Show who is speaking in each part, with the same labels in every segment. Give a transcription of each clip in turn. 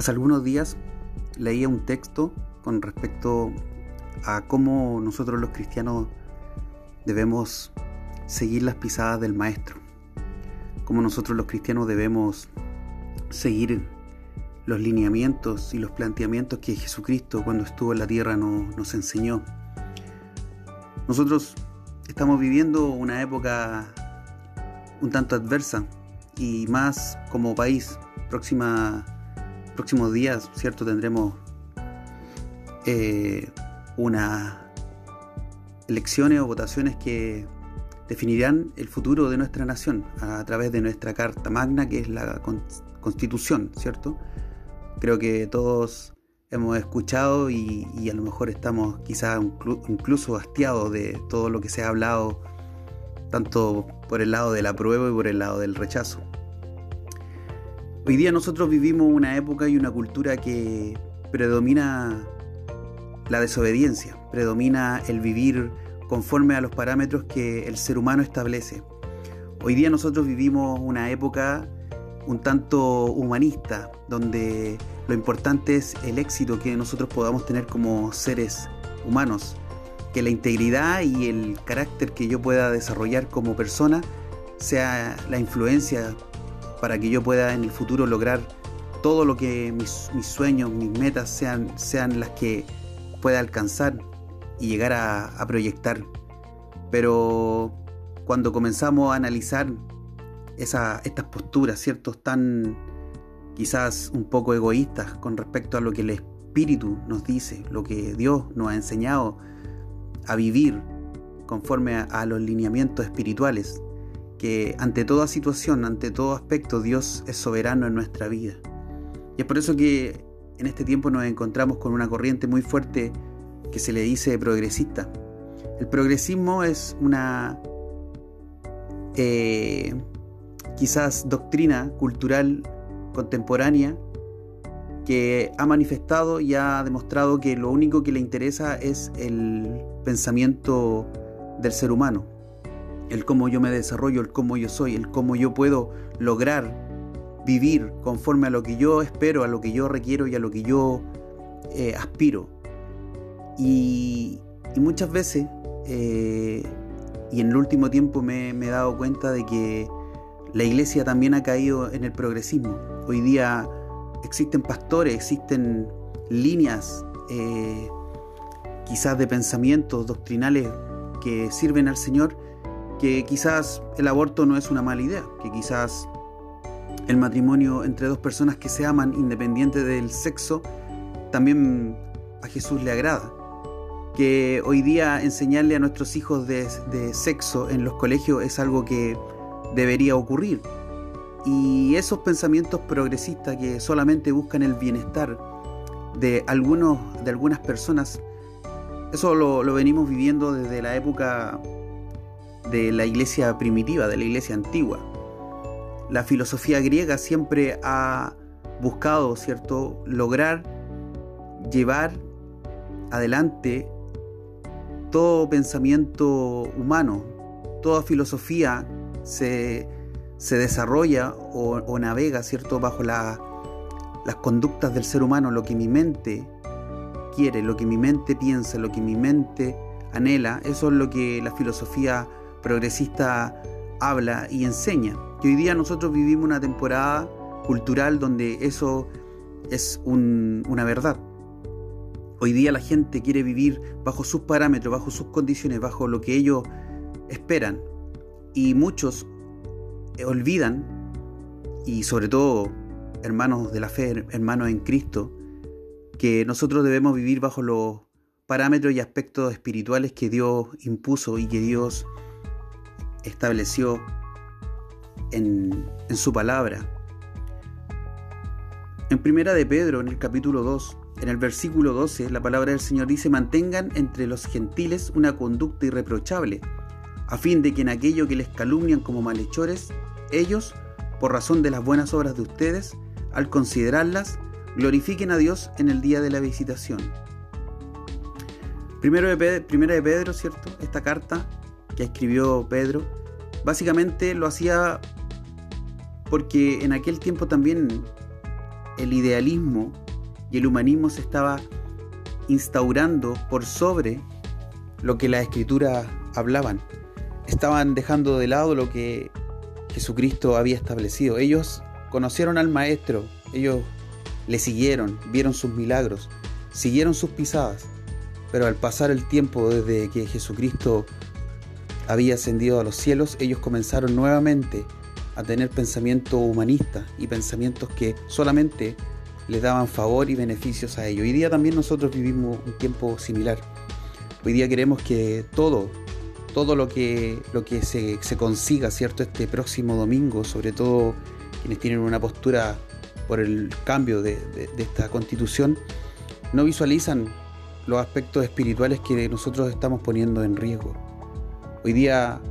Speaker 1: Hace algunos días leía un texto con respecto a cómo nosotros los cristianos debemos seguir las pisadas del Maestro, cómo nosotros los cristianos debemos seguir los lineamientos y los planteamientos que Jesucristo cuando estuvo en la tierra nos enseñó. Nosotros estamos viviendo una época un tanto adversa y más como país. Próxima, próximos días, ¿cierto? Tendremos eh, unas elecciones o votaciones que definirán el futuro de nuestra nación a través de nuestra Carta Magna, que es la Constitución, ¿cierto? Creo que todos hemos escuchado y, a lo mejor estamos quizás incluso hastiados de todo lo que se ha hablado, tanto por el lado del apruebo y por el lado del rechazo. Hoy día nosotros vivimos una época y una cultura que predomina la desobediencia, predomina el vivir conforme a los parámetros que el ser humano establece. Hoy día nosotros vivimos una época un tanto humanista, donde lo importante es el éxito que nosotros podamos tener como seres humanos, que la integridad y el carácter que yo pueda desarrollar como persona sea la influencia para que yo pueda en el futuro lograr todo lo que mis, sueños, mis metas sean, sean las que pueda alcanzar y llegar a, proyectar. Pero cuando comenzamos a analizar estas posturas, ¿ciertos? Tan quizás un poco egoístas con respecto a lo que el Espíritu nos dice, lo que Dios nos ha enseñado a vivir conforme a, los lineamientos espirituales, que ante toda situación, ante todo aspecto, Dios es soberano en nuestra vida. Y es por eso que en este tiempo nos encontramos con una corriente muy fuerte que se le dice progresista. El progresismo es una eh, quizás doctrina cultural contemporánea que ha manifestado y ha demostrado que lo único que le interesa es el pensamiento del ser humano, el cómo yo me desarrollo, el cómo yo soy, el cómo yo puedo lograr vivir conforme a lo que yo espero, a lo que yo requiero y a lo que yo eh, aspiro. Y, muchas veces, eh, y en el último tiempo me he dado cuenta de que la iglesia también ha caído en el progresismo. Hoy día existen pastores, existen líneas eh, quizás de pensamientos doctrinales que sirven al Señor, que quizás el aborto no es una mala idea, que quizás el matrimonio entre dos personas que se aman independiente del sexo también a Jesús le agrada. Que hoy día enseñarle a nuestros hijos de sexo en los colegios es algo que debería ocurrir. Y esos pensamientos progresistas que solamente buscan el bienestar de, algunos, de algunas personas, eso lo, lo venimos viviendo desde la época de la iglesia primitiva, de la iglesia antigua. La filosofía griega siempre ha buscado, ¿cierto?, lograr llevar adelante todo pensamiento humano, toda filosofía se, desarrolla o, navega, ¿cierto?, bajo las conductas del ser humano, lo que mi mente quiere, lo que mi mente piensa, lo que mi mente anhela, eso es lo que la filosofía progresista habla y enseña. Que hoy día nosotros vivimos una temporada cultural donde eso es una verdad. Hoy día la gente quiere vivir bajo sus parámetros, bajo sus condiciones, bajo lo que ellos esperan. Y muchos eh, olvidan, y sobre todo hermanos de la fe, hermanos en Cristo, que nosotros debemos vivir bajo los parámetros y aspectos espirituales que Dios impuso y que Dios estableció en, en su palabra. En primera de Pedro, en el capítulo 2, en el versículo 12, la palabra del Señor dice, mantengan entre los gentiles una conducta irreprochable a fin de que en aquello que les calumnian como malhechores, ellos, por razón de las buenas obras de ustedes, al considerarlas, glorifiquen a Dios en el día de la visitación. De primera de Pedro, ¿cierto? Esta carta que escribió Pedro, básicamente lo hacía porque en aquel tiempo también el idealismo y el humanismo se estaba instaurando por sobre lo que las escrituras hablaban. Estaban dejando de lado lo que Jesucristo había establecido. Ellos conocieron al Maestro, ellos le siguieron, vieron sus milagros, siguieron sus pisadas. Pero al pasar el tiempo desde que Jesucristo había ascendido a los cielos, ellos comenzaron nuevamente a tener pensamiento humanista y pensamientos que solamente les daban favor y beneficios a ellos. Hoy día también nosotros vivimos un tiempo similar. Hoy día queremos que todo, todo lo que, lo que se, consiga, ¿cierto? Este próximo domingo, sobre todo quienes tienen una postura por el cambio de esta constitución, no visualizan los aspectos espirituales que nosotros estamos poniendo en riesgo. Hoy día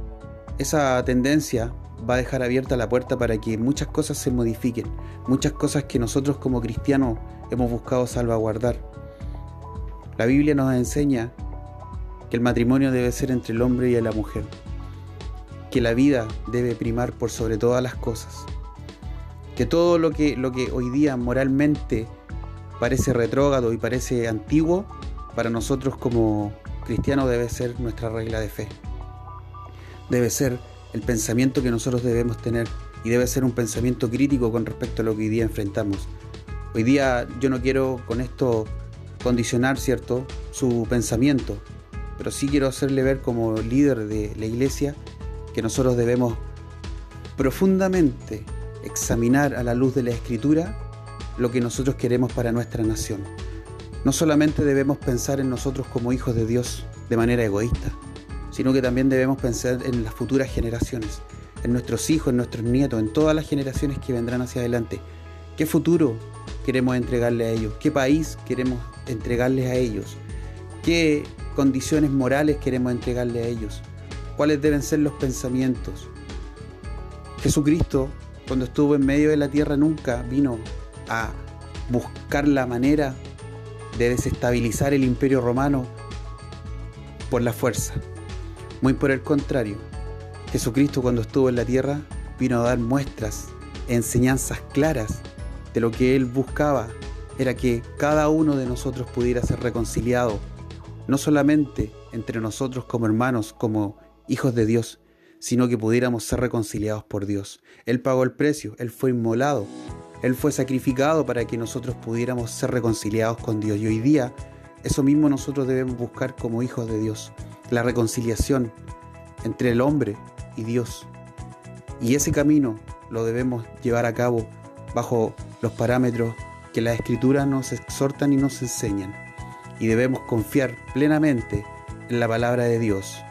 Speaker 1: esa tendencia va a dejar abierta la puerta para que muchas cosas se modifiquen, muchas cosas que nosotros como cristianos hemos buscado salvaguardar. La Biblia nos enseña que el matrimonio debe ser entre el hombre y la mujer, que la vida debe primar por sobre todas las cosas, que todo lo que, lo que hoy día moralmente parece retrógrado y parece antiguo, para nosotros como cristianos debe ser nuestra regla de fe debe ser el pensamiento que nosotros debemos tener y debe ser un pensamiento crítico con respecto a lo que hoy día enfrentamos. Hoy día yo no quiero con esto condicionar, ¿cierto?, su pensamiento, pero sí quiero hacerle ver como líder de la iglesia que nosotros debemos profundamente examinar a la luz de la escritura lo que nosotros queremos para nuestra nación. No solamente debemos pensar en nosotros como hijos de Dios de manera egoísta, sino que también debemos pensar en las futuras generaciones, en nuestros hijos, en nuestros nietos, en todas las generaciones que vendrán hacia adelante. ¿Qué futuro queremos entregarle a ellos? ¿Qué país queremos entregarles a ellos? ¿Qué condiciones morales queremos entregarle a ellos? ¿Cuáles deben ser los pensamientos? Jesucristo, cuando estuvo en medio de la tierra, nunca vino a buscar la manera de desestabilizar el imperio romano por la fuerza. Muy por el contrario, Jesucristo cuando estuvo en la tierra vino a dar muestras, enseñanzas claras de lo que Él buscaba, era que cada uno de nosotros pudiera ser reconciliado, no solamente entre nosotros como hermanos, como hijos de Dios, sino que pudiéramos ser reconciliados por Dios. Él pagó el precio, Él fue inmolado, Él fue sacrificado para que nosotros pudiéramos ser reconciliados con Dios. Y hoy día eso mismo nosotros debemos buscar como hijos de Dios la reconciliación entre el hombre y Dios. Y ese camino lo debemos llevar a cabo bajo los parámetros que las escrituras nos exhortan y nos enseñan. Y debemos confiar plenamente en la palabra de Dios.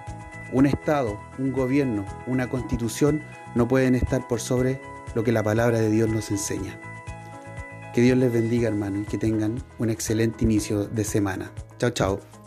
Speaker 1: Un Estado, un gobierno, una constitución no pueden estar por sobre lo que la palabra de Dios nos enseña. Que Dios les bendiga hermano y que tengan un excelente inicio de semana. Chao, chao.